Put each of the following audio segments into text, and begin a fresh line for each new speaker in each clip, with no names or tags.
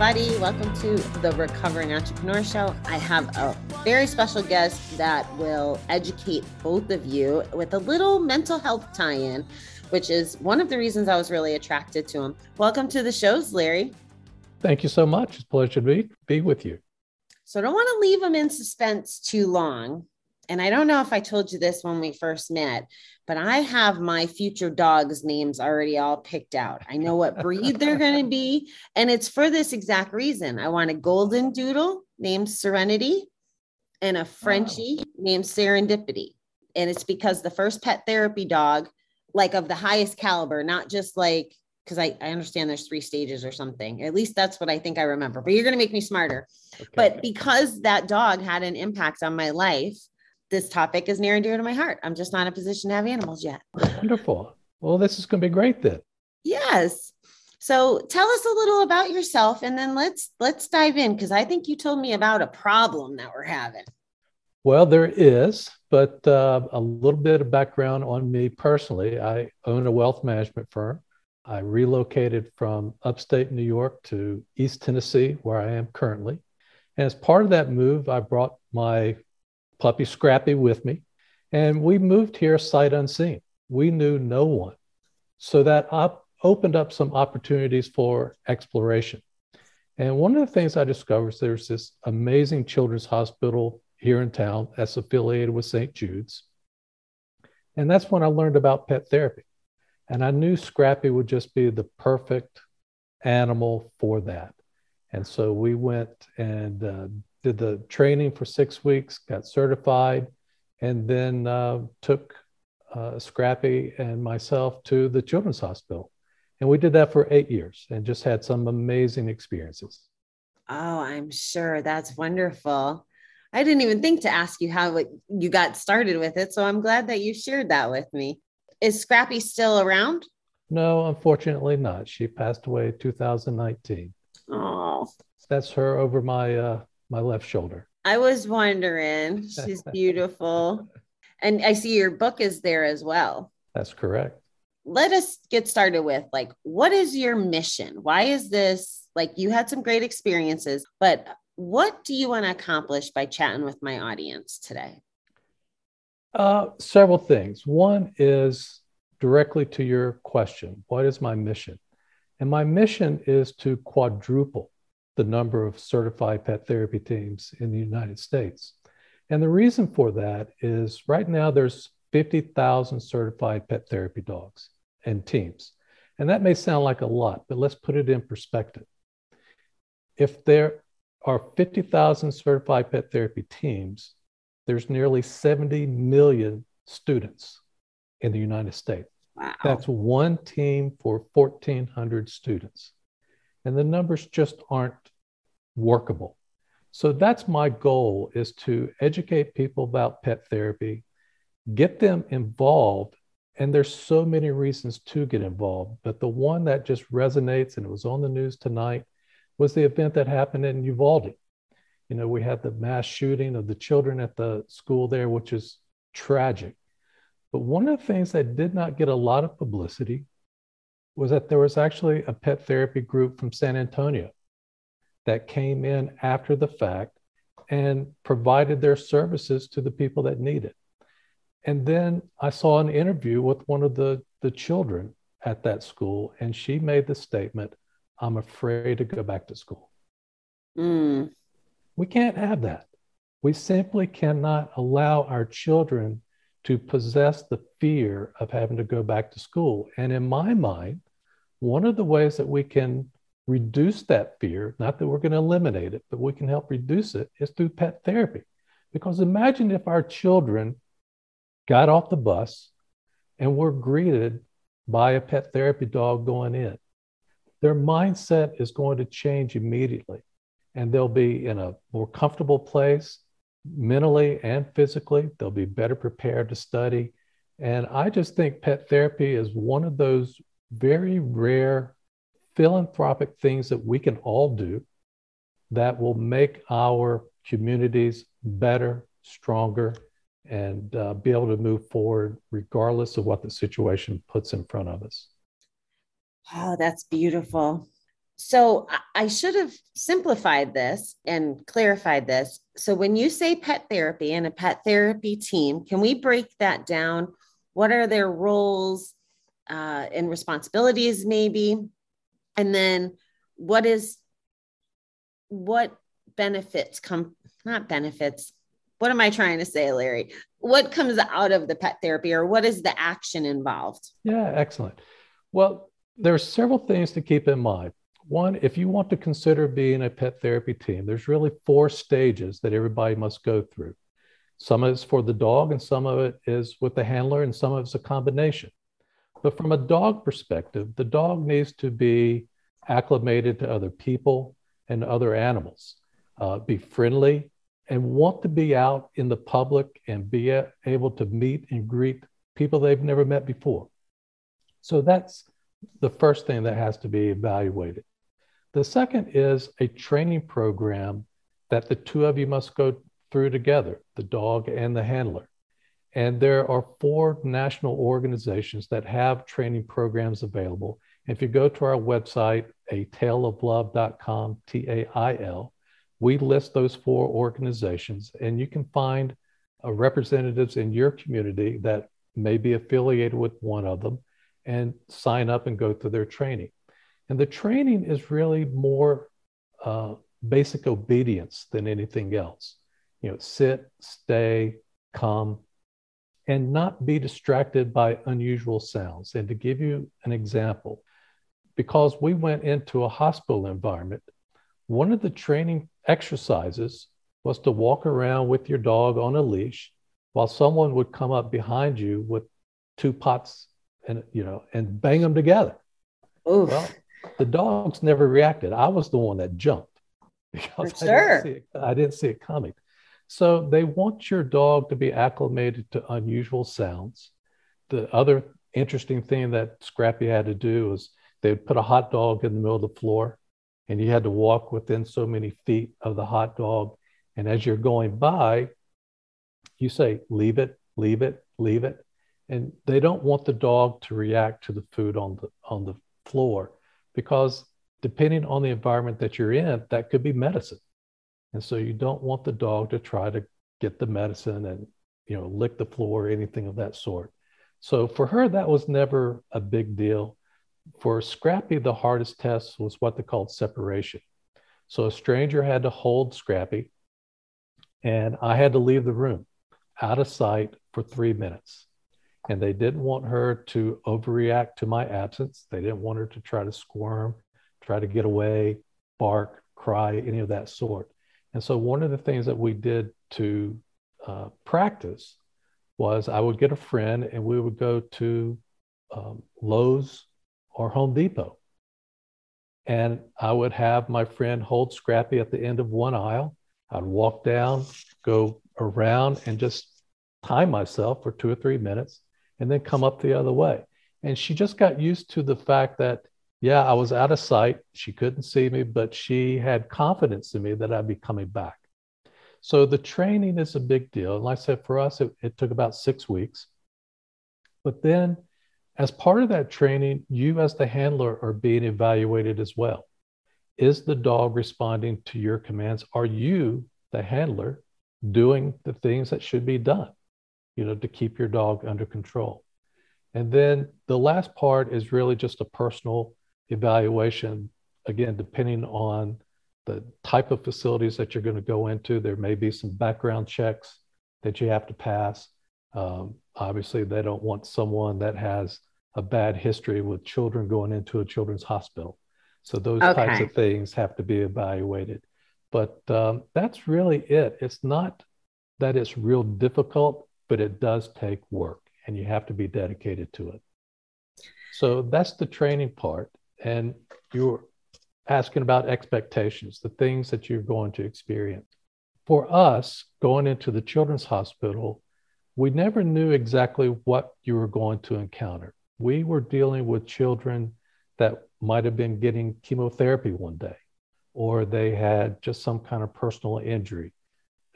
everybody. Welcome to the Recovering Entrepreneur Show. I have a very special guest that will educate both of you with a little mental health tie in, which is one of the reasons I was really attracted to him. Welcome to the shows, Larry.
Thank you so much. It's a pleasure to be, be with you.
So I don't want to leave him in suspense too long. And I don't know if I told you this when we first met, but I have my future dogs' names already all picked out. I know what breed they're going to be. And it's for this exact reason. I want a golden doodle named Serenity and a Frenchie named Serendipity. And it's because the first pet therapy dog, like of the highest caliber, not just like, because I, I understand there's three stages or something. At least that's what I think I remember, but you're going to make me smarter.
Okay.
But because that dog had an impact on my life, this topic is near and dear to my heart. I'm just not in a position to have animals yet.
wonderful. Well, this is going to be great then.
Yes. So tell us a little about yourself and then let's let's dive in because I think you told me about a problem that we're having.
Well, there is, but uh, a little bit of background on me personally. I own a wealth management firm. I relocated from upstate New York to East Tennessee, where I am currently. And as part of that move, I brought my puppy Scrappy with me, and we moved here sight unseen. We knew no one. So that op- opened up some opportunities for exploration. And one of the things I discovered is there's this amazing children's hospital here in town that's affiliated with St. Jude's. And that's when I learned about pet therapy. And I knew Scrappy would just be the perfect animal for that. And so we went and uh, did the training for six weeks, got certified, and then uh, took uh, Scrappy and myself to the Children's Hospital. And we did that for eight years and just had some amazing experiences.
Oh, I'm sure that's wonderful. I didn't even think to ask you how you got started with it. So I'm glad that you shared that with me. Is Scrappy still around?
No, unfortunately not. She passed away in 2019.
Oh,
That's her over my uh, my left shoulder.
I was wondering. She's beautiful. and I see your book is there as well.
That's correct.
Let us get started with like, what is your mission? Why is this like you had some great experiences, but what do you want to accomplish by chatting with my audience today?
Uh, several things. One is directly to your question what is my mission? And my mission is to quadruple the number of certified pet therapy teams in the United States. And the reason for that is right now there's 50,000 certified pet therapy dogs and teams. And that may sound like a lot, but let's put it in perspective. If there are 50,000 certified pet therapy teams, there's nearly 70 million students in the United States.
Wow.
That's one team for 1,400 students. And the numbers just aren't workable. So that's my goal is to educate people about pet therapy, get them involved. And there's so many reasons to get involved. But the one that just resonates, and it was on the news tonight, was the event that happened in Uvalde. You know, we had the mass shooting of the children at the school there, which is tragic. But one of the things that did not get a lot of publicity was that there was actually a pet therapy group from San Antonio that came in after the fact and provided their services to the people that need it. And then I saw an interview with one of the, the children at that school, and she made the statement, I'm afraid to go back to school.
Mm,
We can't have that. We simply cannot allow our children to possess the fear of having to go back to school. And in my mind, one of the ways that we can reduce that fear, not that we're going to eliminate it, but we can help reduce it, is through pet therapy. Because imagine if our children got off the bus and were greeted by a pet therapy dog going in. Their mindset is going to change immediately, and they'll be in a more comfortable place mentally and physically. They'll be better prepared to study. And I just think pet therapy is one of those very rare philanthropic things that we can all do that will make our communities better, stronger, and uh, be able to move forward regardless of what the situation puts in front of us.
Oh, that's beautiful. So I should have simplified this and clarified this. So when you say pet therapy and a pet therapy team, can we break that down? What are their roles uh, and responsibilities, maybe? And then what is what benefits come not benefits what am i trying to say larry? What comes out of the pet therapy or what is the action involved?
Yeah excellent. Well there are several things to keep in mind. One if you want to consider being a pet therapy team there's really four stages that everybody must go through. Some of it's for the dog and some of it is with the handler and some of it's a combination but from a dog perspective the dog needs to be acclimated to other people and other animals, uh, be friendly, and want to be out in the public and be a- able to meet and greet people they've never met before. So that's the first thing that has to be evaluated. The second is a training program that the two of you must go through together, the dog and the handler. And there are four national organizations that have training programs available. If you go to our website, a tailoflove.com, T A I L, we list those four organizations, and you can find uh, representatives in your community that may be affiliated with one of them and sign up and go through their training. And the training is really more uh, basic obedience than anything else. You know, sit, stay, come, and not be distracted by unusual sounds. And to give you an example, because we went into a hospital environment. One of the training exercises was to walk around with your dog on a leash while someone would come up behind you with two pots and you know and bang them together.
Oof.
Well, the dogs never reacted. I was the one that jumped because I,
sure.
didn't see it, I didn't see it coming. So they want your dog to be acclimated to unusual sounds. The other interesting thing that Scrappy had to do was they'd put a hot dog in the middle of the floor and you had to walk within so many feet of the hot dog. And as you're going by, you say, leave it, leave it, leave it. And they don't want the dog to react to the food on the on the floor because depending on the environment that you're in, that could be medicine. And so you don't want the dog to try to get the medicine and you know lick the floor or anything of that sort. So for her, that was never a big deal for Scrappy, the hardest test was what they called separation. So a stranger had to hold Scrappy, and I had to leave the room out of sight for three minutes. And they didn't want her to overreact to my absence. They didn't want her to try to squirm, try to get away, bark, cry, any of that sort. And so, one of the things that we did to uh, practice was I would get a friend and we would go to um, Lowe's or Home Depot. And I would have my friend hold Scrappy at the end of one aisle. I'd walk down, go around, and just time myself for two or three minutes and then come up the other way. And she just got used to the fact that, yeah, I was out of sight. She couldn't see me, but she had confidence in me that I'd be coming back. So the training is a big deal. And like I said, for us, it, it took about six weeks. But then as part of that training, you as the handler are being evaluated as well. Is the dog responding to your commands? Are you, the handler, doing the things that should be done, you know, to keep your dog under control? And then the last part is really just a personal evaluation. Again, depending on the type of facilities that you're going to go into, there may be some background checks that you have to pass. Um, obviously, they don't want someone that has a bad history with children going into a children's hospital. So those
Okay.
types of things have to be evaluated. But um, that's really it. It's not that it's real difficult, but it does take work and you have to be dedicated to it. So that's the training part. And you're asking about expectations, the things that you're going to experience. For us, going into the children's hospital, we never knew exactly what you were going to encounter we were dealing with children that might have been getting chemotherapy one day, or they had just some kind of personal injury.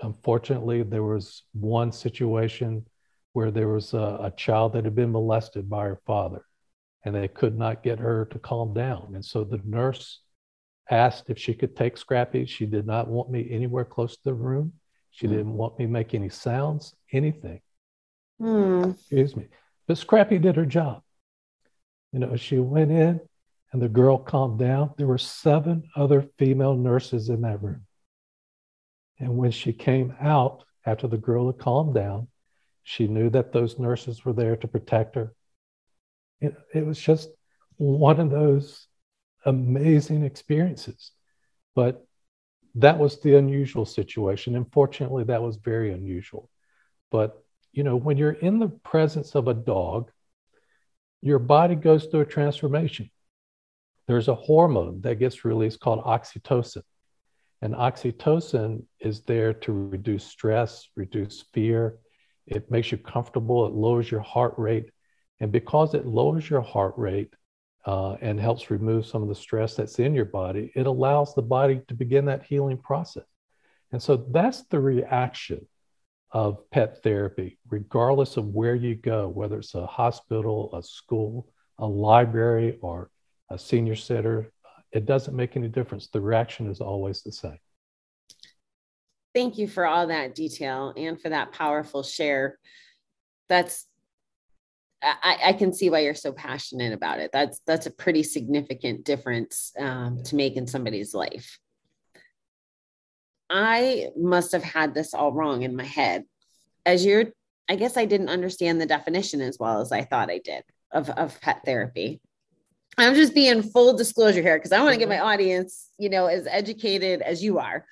Unfortunately, there was one situation where there was a, a child that had been molested by her father, and they could not get her to calm down. And so the nurse asked if she could take Scrappy. She did not want me anywhere close to the room. She
Hmm.
didn't want me to make any sounds, anything.
Hmm.
Excuse me. But Scrappy did her job. You know, she went in and the girl calmed down. There were seven other female nurses in that room. And when she came out after the girl had calmed down, she knew that those nurses were there to protect her. It, it was just one of those amazing experiences. But that was the unusual situation. And fortunately, that was very unusual. But, you know, when you're in the presence of a dog, your body goes through a transformation. There's a hormone that gets released called oxytocin. And oxytocin is there to reduce stress, reduce fear. It makes you comfortable, it lowers your heart rate. And because it lowers your heart rate uh, and helps remove some of the stress that's in your body, it allows the body to begin that healing process. And so that's the reaction of pet therapy, regardless of where you go, whether it's a hospital, a school, a library, or a senior center. It doesn't make any difference. The reaction is always the same.
Thank you for all that detail and for that powerful share. That's I, I can see why you're so passionate about it. That's that's a pretty significant difference um, to make in somebody's life. I must have had this all wrong in my head. As you're, I guess I didn't understand the definition as well as I thought I did of, of pet therapy. I'm just being full disclosure here because I want to get my audience, you know, as educated as you are.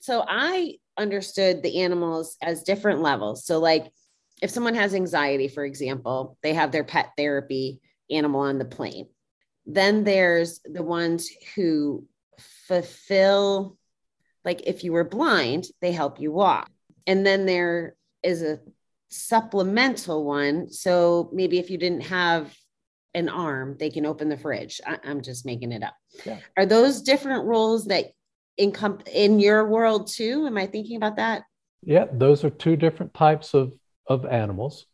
So I understood the animals as different levels. So, like, if someone has anxiety, for example, they have their pet therapy animal on the plane. Then there's the ones who fulfill, like, if you were blind, they help you walk. And then there is a supplemental one. So maybe if you didn't have an arm, they can open the fridge. I, am just making it up.
Yeah.
Are those different roles that income in your world too? Am I thinking about that?
Yeah, those are two different types of, of animals.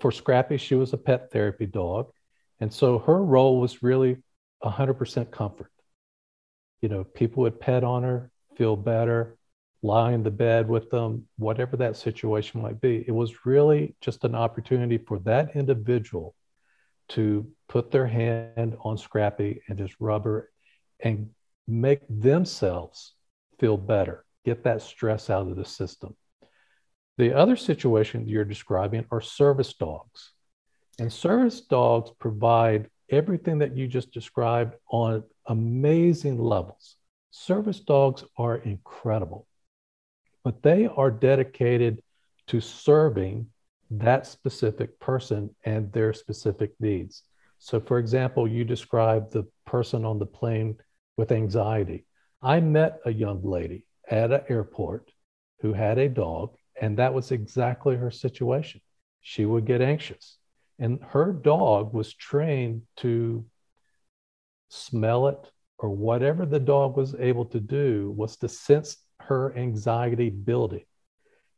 For Scrappy, she was a pet therapy dog. And so her role was really 100% comfort. You know, people would pet on her, feel better, lie in the bed with them, whatever that situation might be. It was really just an opportunity for that individual to put their hand on Scrappy and just rub her and make themselves feel better, get that stress out of the system. The other situation you're describing are service dogs. And service dogs provide everything that you just described on amazing levels. Service dogs are incredible, but they are dedicated to serving that specific person and their specific needs. So, for example, you described the person on the plane with anxiety. I met a young lady at an airport who had a dog, and that was exactly her situation. She would get anxious, and her dog was trained to smell it or whatever the dog was able to do was to sense her anxiety building.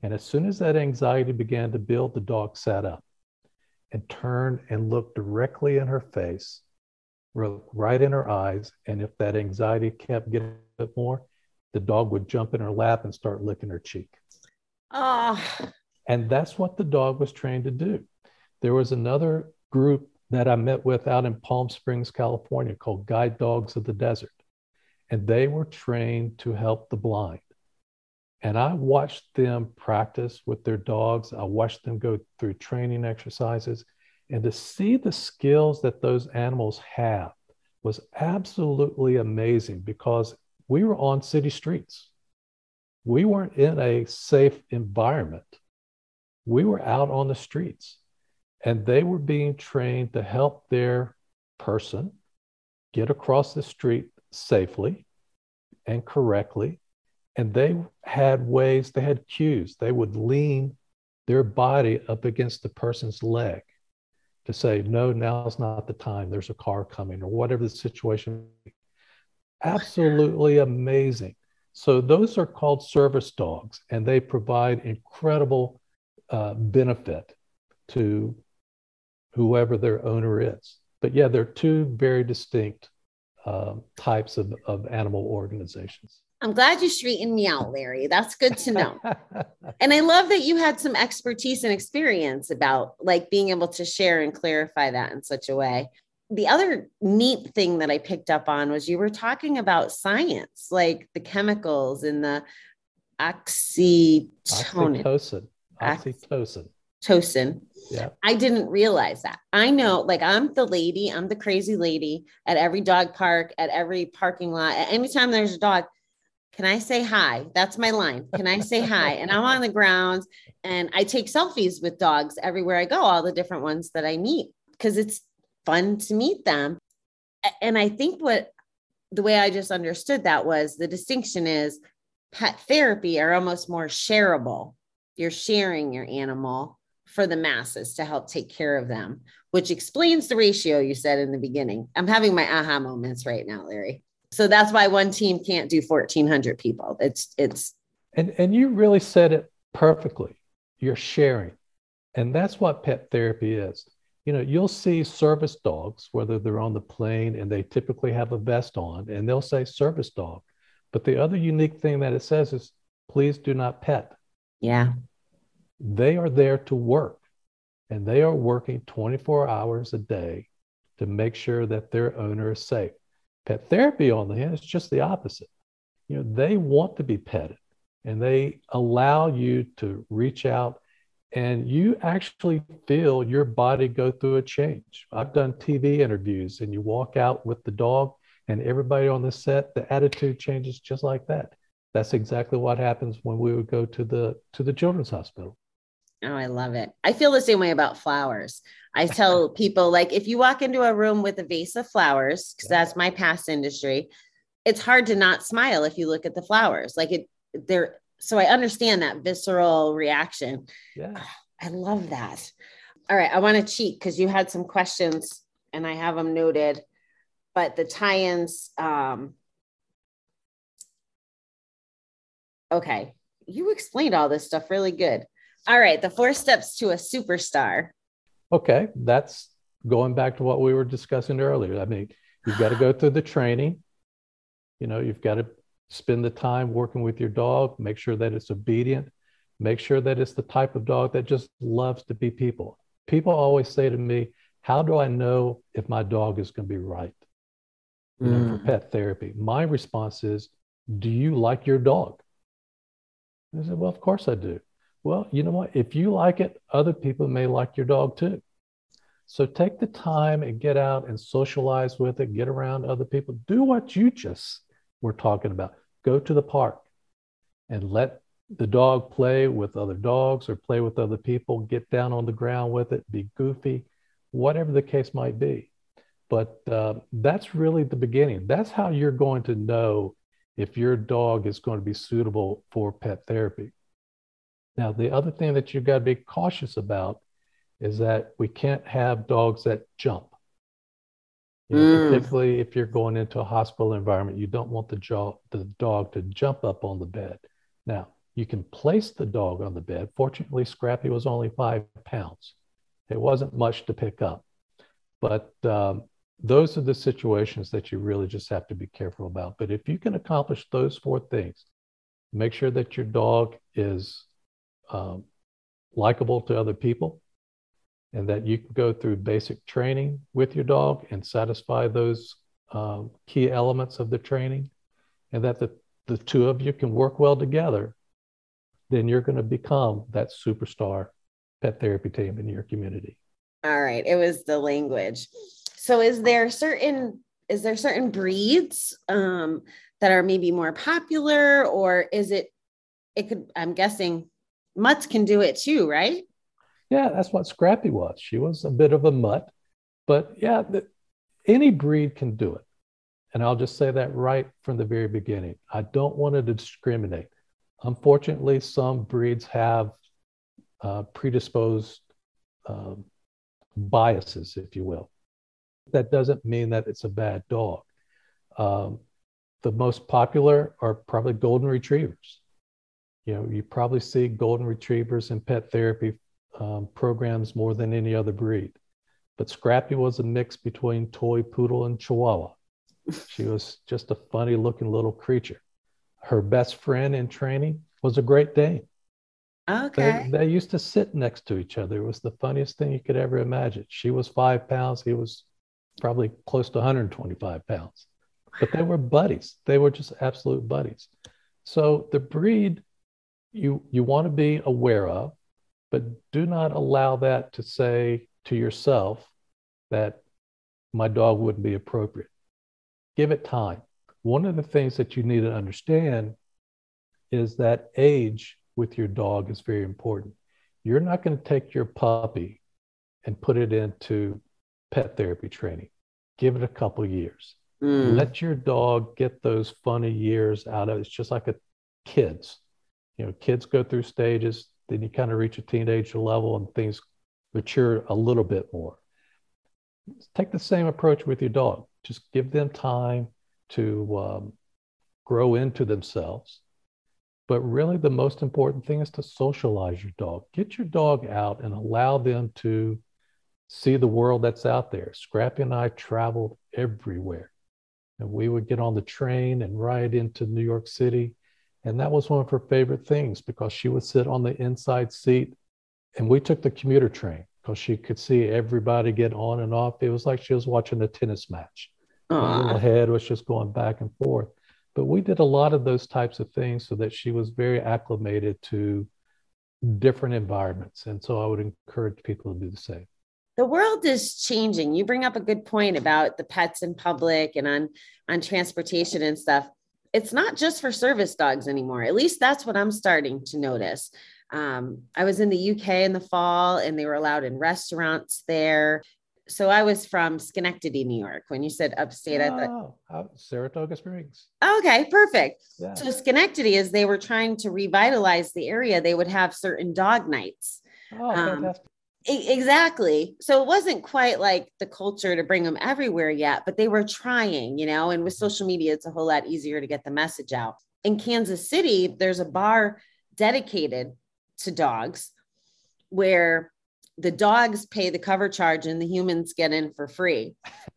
And as soon as that anxiety began to build, the dog sat up and turned and looked directly in her face, right in her eyes. And if that anxiety kept getting a bit more, the dog would jump in her lap and start licking her cheek.
Oh,
And that's what the dog was trained to do. There was another group that I met with out in Palm Springs, California, called Guide Dogs of the Desert. And they were trained to help the blind. And I watched them practice with their dogs. I watched them go through training exercises. And to see the skills that those animals have was absolutely amazing because we were on city streets. We weren't in a safe environment. We were out on the streets and they were being trained to help their person get across the street safely and correctly and they had ways, they had cues. They would lean their body up against the person's leg to say, no, now's not the time. There's a car coming, or whatever the situation. Absolutely amazing. So those are called service dogs, and they provide incredible uh, benefit to whoever their owner is. But yeah, they're two very distinct uh, types of, of animal organizations.
I'm glad you straightened me out, Larry. That's good to know. and I love that you had some expertise and experience about like being able to share and clarify that in such a way. The other neat thing that I picked up on was you were talking about science, like the chemicals in the oxytocin.
Oxytocin. Oxytocin.
Oxytocin.
Yeah.
I didn't realize that. I know, like, I'm the lady, I'm the crazy lady at every dog park, at every parking lot, at any time there's a dog. Can I say hi? That's my line. Can I say hi? And I'm on the grounds and I take selfies with dogs everywhere I go, all the different ones that I meet, because it's fun to meet them. And I think what the way I just understood that was the distinction is pet therapy are almost more shareable. You're sharing your animal for the masses to help take care of them, which explains the ratio you said in the beginning. I'm having my aha moments right now, Larry. So that's why one team can't do 1400 people. It's it's
and and you really said it perfectly. You're sharing. And that's what pet therapy is. You know, you'll see service dogs, whether they're on the plane and they typically have a vest on, and they'll say service dog. But the other unique thing that it says is please do not pet.
yeah.
They are there to work and they are working 24 hours a day to make sure that their owner is safe. Pet therapy, on the hand, is just the opposite. You know, they want to be petted and they allow you to reach out and you actually feel your body go through a change. I've done TV interviews and you walk out with the dog and everybody on the set, the attitude changes just like that. That's exactly what happens when we would go to the to the children's hospital.
Oh, I love it. I feel the same way about flowers. I tell people like if you walk into a room with a vase of flowers, because that's my past industry, it's hard to not smile if you look at the flowers. Like it, they're so I understand that visceral reaction.
Yeah.
I love that. All right, I want to cheat because you had some questions and I have them noted, but the tie-ins. Um, okay, you explained all this stuff really good. All right, the four steps to a superstar.
Okay, that's going back to what we were discussing earlier. I mean, you've got to go through the training. You know, you've got to spend the time working with your dog, make sure that it's obedient, make sure that it's the type of dog that just loves to be people. People always say to me, How do I know if my dog is going to be right you know, for mm. pet therapy? My response is, Do you like your dog? I said, Well, of course I do. Well, you know what? If you like it, other people may like your dog too. So take the time and get out and socialize with it, get around other people, do what you just were talking about. Go to the park and let the dog play with other dogs or play with other people, get down on the ground with it, be goofy, whatever the case might be. But uh, that's really the beginning. That's how you're going to know if your dog is going to be suitable for pet therapy. Now, the other thing that you've got to be cautious about is that we can't have dogs that jump. You know,
Mm.
Particularly if you're going into a hospital environment, you don't want the, jaw, the dog to jump up on the bed. Now, you can place the dog on the bed. Fortunately, Scrappy was only five pounds. It wasn't much to pick up. But um, those are the situations that you really just have to be careful about. But if you can accomplish those four things, make sure that your dog is um, likable to other people and that you can go through basic training with your dog and satisfy those um, key elements of the training and that the, the two of you can work well together then you're going to become that superstar pet therapy team in your community
All right, it was the language. So is there certain is there certain breeds um that are maybe more popular or is it it could I'm guessing mutts can do it too, right?
Yeah that's what scrappy was she was a bit of a mutt but yeah the, any breed can do it and i'll just say that right from the very beginning i don't want to discriminate unfortunately some breeds have uh, predisposed um, biases, if you will. That doesn't mean that it's a bad dog. Um, the most popular are probably golden retrievers. You know, you probably see golden retrievers in pet therapy um, programs more than any other breed. But Scrappy was a mix between toy poodle and chihuahua. She was just a funny looking little creature. Her best friend in training was a Great Dane.
Okay.
They, they used to sit next to each other. It was the funniest thing you could ever imagine. She was five pounds. He was probably close to 125 pounds. But they were buddies. They were just absolute buddies. So the breed you you want to be aware of, but do not allow that to say to yourself that my dog wouldn't be appropriate. Give it time. One of the things that you need to understand is that age with your dog is very important. You're not going to take your puppy and put it into pet therapy training. Give it a couple years.
Mm.
Let your dog get those funny years out of it. It's just like a kids. You know, kids go through stages, then you kind of reach a teenager level and things mature a little bit more. Take the same approach with your dog. Just give them time to um, grow into themselves. But really, the most important thing is to socialize your dog. Get your dog out and allow them to see the world that's out there. Scrappy and I traveled everywhere. And we would get on the train and ride into New York City. And that was one of her favorite things because she would sit on the inside seat. And we took the commuter train because she could see everybody get on and off. It was like she was watching a tennis match. Her little head was just going back and forth. But we did a lot of those types of things so that she was very acclimated to different environments. And so I would encourage people to do the same.
the world is changing you bring up a good point about the pets in public and on on transportation and stuff it's not just for service dogs anymore at least that's what i'm starting to notice um, i was in the uk in the fall and they were allowed in restaurants there so i was from schenectady new york when you said upstate i thought
Oh, out Saratoga Springs.
okay perfect
Yeah.
so schenectady as they were trying to revitalize the area they would have certain dog nights
Oh,
um,
fantastic.
Exactly. So it wasn't quite like the culture to bring them everywhere yet, but they were trying, you know, and with social media, it's a whole lot easier to get the message out. In Kansas City, there's a bar dedicated to dogs where the dogs pay the cover charge and the humans get in for free.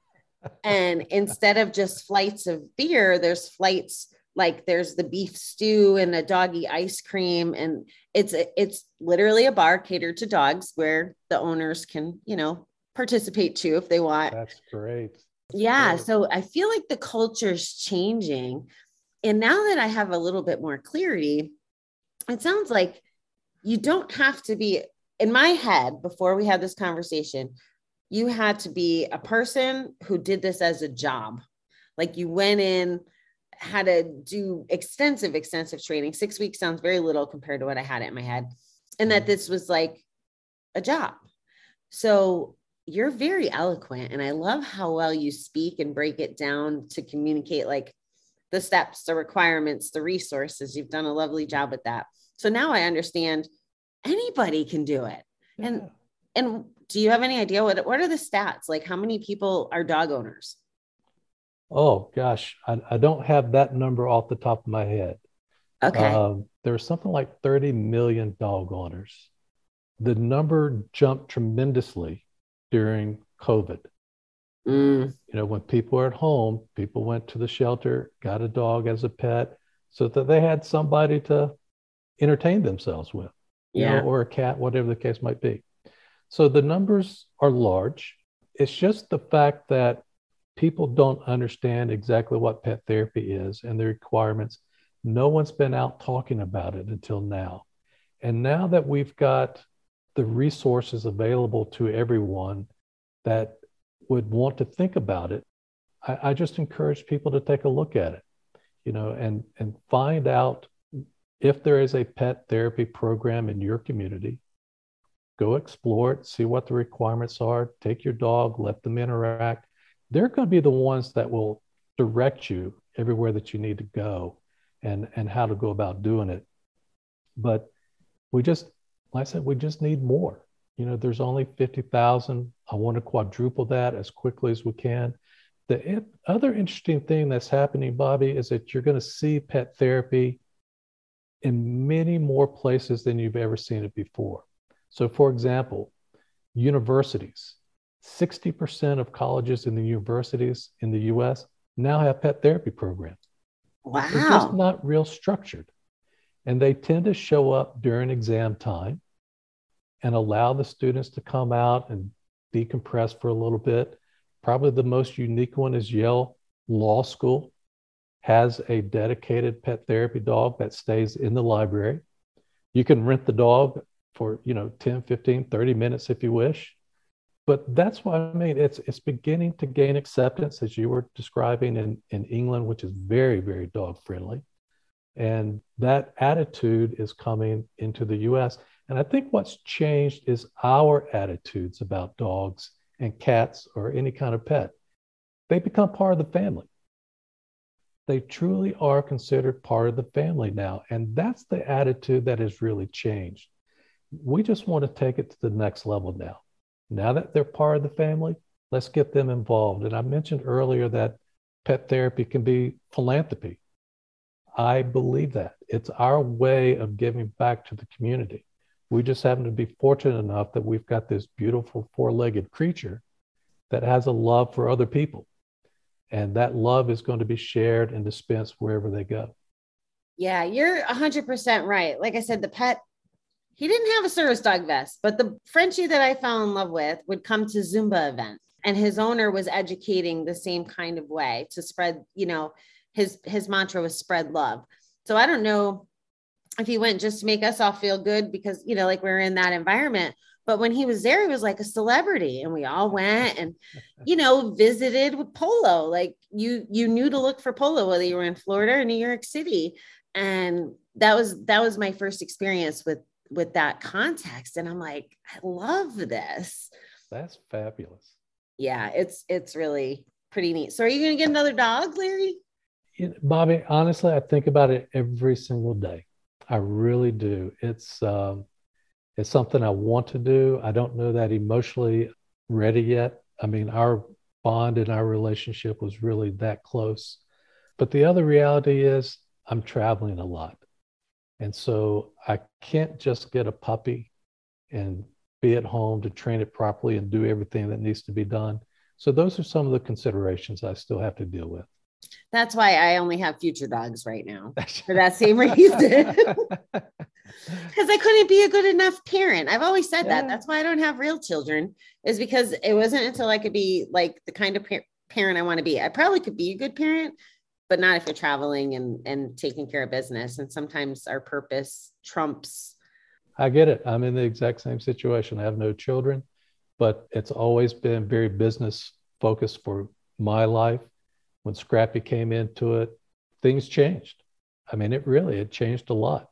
and instead of just flights of beer, there's flights like there's the beef stew and a doggy ice cream and it's it's literally a bar catered to dogs where the owners can you know participate too if they want
That's great. That's
yeah
great.
so i feel like the culture's changing and now that i have a little bit more clarity it sounds like you don't have to be in my head before we had this conversation you had to be a person who did this as a job like you went in had to do extensive extensive training. Six weeks sounds very little compared to what i had in my head. And that mm-hmm. this was like a job. So you're very eloquent and i love how well you speak and break it down to communicate like the steps the requirements the resources. You've done a lovely job with that. So now i understand anybody can do it. And
Yeah.
and do you have any idea what what are the stats? Like how many people are dog owners
Oh gosh, I, I don't have that number off the top of my head.
okay
Um, there's something like 30 million dog owners. The number jumped tremendously during COVID.
Mm,
You know, when people were at home, people went to the shelter, got a dog as a pet, so that they had somebody to entertain themselves with, you know,
yeah
or a cat, whatever the case might be. So the numbers are large. It's just the fact that people don't understand exactly what pet therapy is and the requirements. No one's been out talking about it until now. And now that we've got the resources available to everyone that would want to think about it, I, I just encourage people to take a look at it, you know, and and find out if there is a pet therapy program in your community. Go explore it, see what the requirements are, take your dog, let them interact. They're going to be the ones that will direct you everywhere that you need to go and, and how to go about doing it. But we just, like I said, we just need more. You know, there's only 50,000. I want to quadruple that as quickly as we can. The other interesting thing that's happening, Bobby, is that you're going to see pet therapy in many more places than you've ever seen it before. So, for example, universities 60% of colleges and the universities in the US now have pet therapy programs.
Wow.
They're just not real structured. And they tend to show up during exam time and allow the students to come out and decompress for a little bit. Probably the most unique one is Yale Law School has a dedicated pet therapy dog that stays in the library. You can rent the dog for, you know, 10, 15, 30 minutes if you wish. But that's what I mean. It's it's beginning to gain acceptance as you were describing in, in England, which is very, very dog friendly. And that attitude is coming into the US. And I think what's changed is our attitudes about dogs and cats or any kind of pet. They become part of the family. They truly are considered part of the family now. And that's the attitude that has really changed. We just want to take it to the next level now. Now that they're part of the family, let's get them involved. And I mentioned earlier that pet therapy can be philanthropy. I believe that. It's our way of giving back to the community. We just happen to be fortunate enough that we've got this beautiful four legged creature that has a love for other people. And that love is going to be shared and dispensed wherever they go.
Yeah, you're 100% right. Like I said, the pet, he didn't have a service dog vest, but the Frenchie that I fell in love with would come to Zumba events. And his owner was educating the same kind of way to spread, you know, his his mantra was spread love. So I don't know if he went just to make us all feel good because you know like we are in that environment but when he was there he was like a celebrity and we all went and you know visited with polo like you you knew to look for polo whether you were in florida or new york city and that was that was my first experience with with that context and i'm like i love this
that's fabulous
yeah it's it's really pretty neat so are you going to get another dog larry
bobby honestly i think about it every single day I really do. It's um, it's something I want to do. I don't know that emotionally ready yet. I mean, our bond and our relationship was really that close. But the other reality is I'm traveling a lot. And so I can't just get a puppy and be at home to train it properly and do everything that needs to be done. So those are some of the considerations I still have to deal with.
That's why I only have future dogs right now for that same reason. Because I couldn't be a good enough parent. I've always said yeah. that. That's why I don't have real children, is because it wasn't until I could be like the kind of par- parent I want to be. I probably could be a good parent, but not if you're traveling and, and taking care of business. And sometimes our purpose trumps.
I get it. I'm in the exact same situation. I have no children, but it's always been very business focused for my life when Scrappy came into it, things changed. I mean, it really it changed a lot.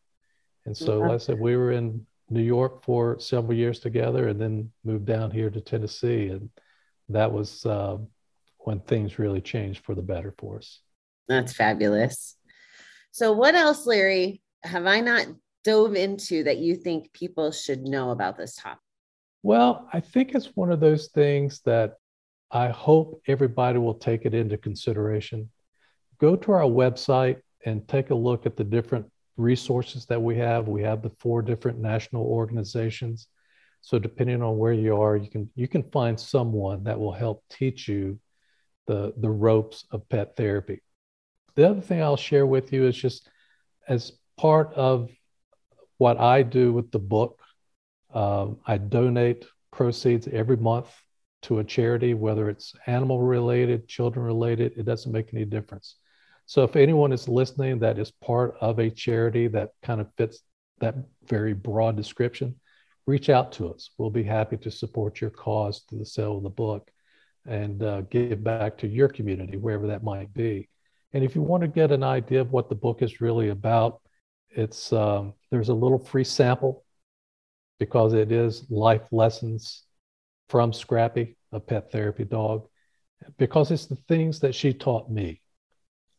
And so, yeah. I said, we were in New York for several years together, and then moved down here to Tennessee, and that was uh, when things really changed for the better for us.
That's fabulous. So, what else, Larry, have I not dove into that you think people should know about this topic?
Well, I think it's one of those things that I hope everybody will take it into consideration. Go to our website and take a look at the different resources that we have. We have the four different national organizations. So depending on where you are, you can you can find someone that will help teach you the the ropes of pet therapy. The other thing I'll share with you is just as part of what I do with the book, um, I donate proceeds every month to a charity, whether it's animal related, children related, it doesn't make any difference. So if anyone is listening that is part of a charity that kind of fits that very broad description, reach out to us. We'll be happy to support your cause through the sale of the book and uh, give back to your community, wherever that might be. And if you want to get an idea of what the book is really about, it's um, there's a little free sample because it is life lessons from Scrappy, a pet therapy dog, because it's the things that she taught me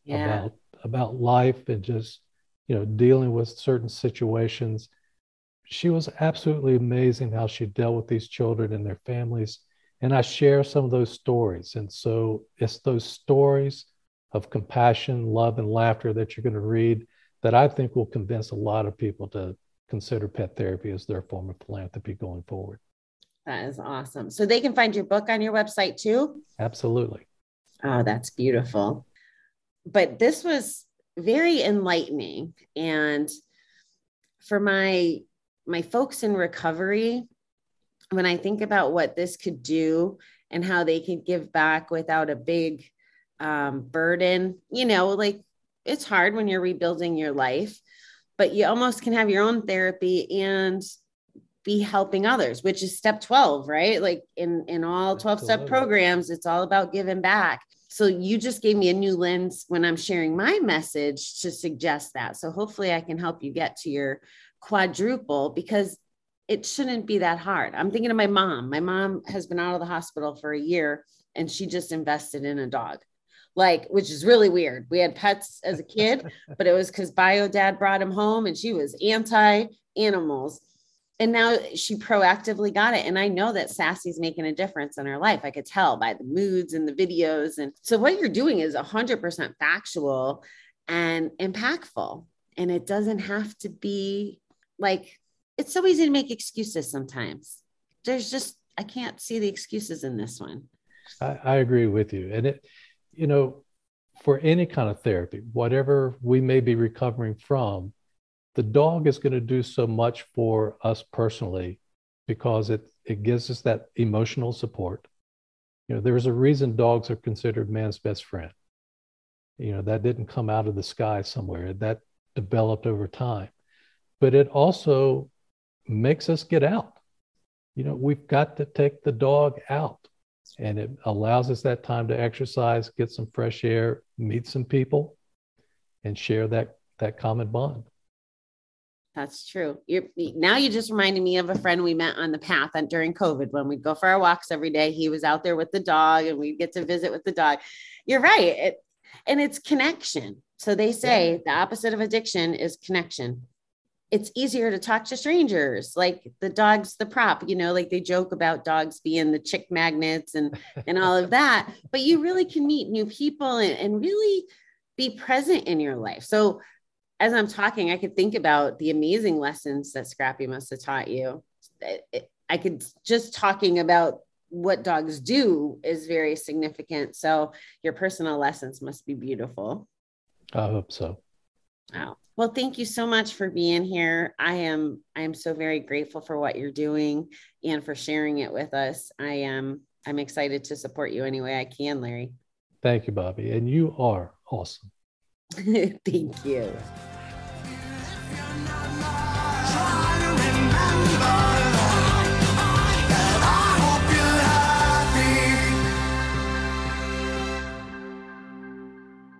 yeah. about about life and just you know dealing with certain situations. she was absolutely amazing how she dealt with these children and their families. And I share some of those stories. And so it's those stories of compassion, love, and laughter that you're going to read that I think will convince a lot of people to consider pet therapy as their form of philanthropy going forward.
That is awesome. So they can find your book on your website too?
Absolutely.
Oh, that's beautiful. But this was very enlightening. And for my my folks in recovery, when I think about what this could do and how they could give back without a big um, burden, you know, like it's hard when you're rebuilding your life, but you almost can have your own therapy and be helping others, which is step 12, right? Like in, in all 12 step programs, it's all about giving back. So you just gave me a new lens when I'm sharing my message to suggest that. So hopefully I can help you get to your quadruple because it shouldn't be that hard. I'm thinking of my mom. My mom has been out of the hospital for a year and she just invested in a dog. Like, which is really weird. We had pets as a kid, but it was because bio dad brought him home and she was anti animals. And now she proactively got it. And I know that Sassy's making a difference in her life. I could tell by the moods and the videos. And so what you're doing is 100% factual and impactful. And it doesn't have to be like it's so easy to make excuses sometimes. There's just I can't see the excuses in this one.
I, I agree with you. And it, you know, for any kind of therapy, whatever we may be recovering from, the dog is going to do so much for us personally because it it gives us that emotional support. You know, there's a reason dogs are considered man's best friend. You know, that didn't come out of the sky somewhere. That developed over time but it also makes us get out. You know, we've got to take the dog out and it allows us that time to exercise, get some fresh air, meet some people, and share that that common bond.
That's true. You're, now you just reminded me of a friend we met on the path and during COVID when we'd go for our walks every day. He was out there with the dog and we'd get to visit with the dog. You're right. It, and it's connection. So they say yeah. the opposite of addiction is connection it's easier to talk to strangers like the dog's the prop you know like they joke about dogs being the chick magnets and and all of that but you really can meet new people and, and really be present in your life. So as i'm talking i could think about the amazing lessons that scrappy must have taught you. I could just talking about what dogs do is very significant. So your personal lessons must be beautiful.
I hope so
wow well, thank you so much for being here. I am I am so very grateful for what you're doing and for sharing it with us. I am I'm excited to support you any way I can, Larry.
Thank you, Bobby. And you are awesome.
thank you.